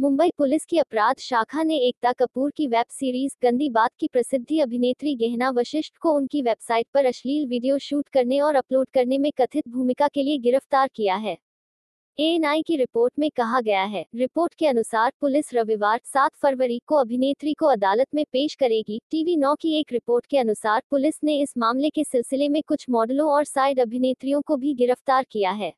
Mumbai police की अपराध शाखा ने एकता कपूर की वेब सीरीज़ गंदी बात की प्रसिद्धि अभिनेत्री गहना वशिष्ठ को उनकी वेबसाइट पर अश्लील वीडियो शूट करने और अपलोड करने में कथित भूमिका के लिए गिरफ़्तार किया है। एएनआई की रिपोर्ट में कहा गया है, रिपोर्ट के अनुसार पुलिस रविवार 7 फरवरी को अभिनेत्री को अदालत में पेश करेगी। टीवी नौ की एक रिपोर्ट के अनुसार पुलिस ने इस मामले के सिलसिले में कुछ मॉडलों और साइड अभिनेत्रियों को भी गिरफ़्तार किया है।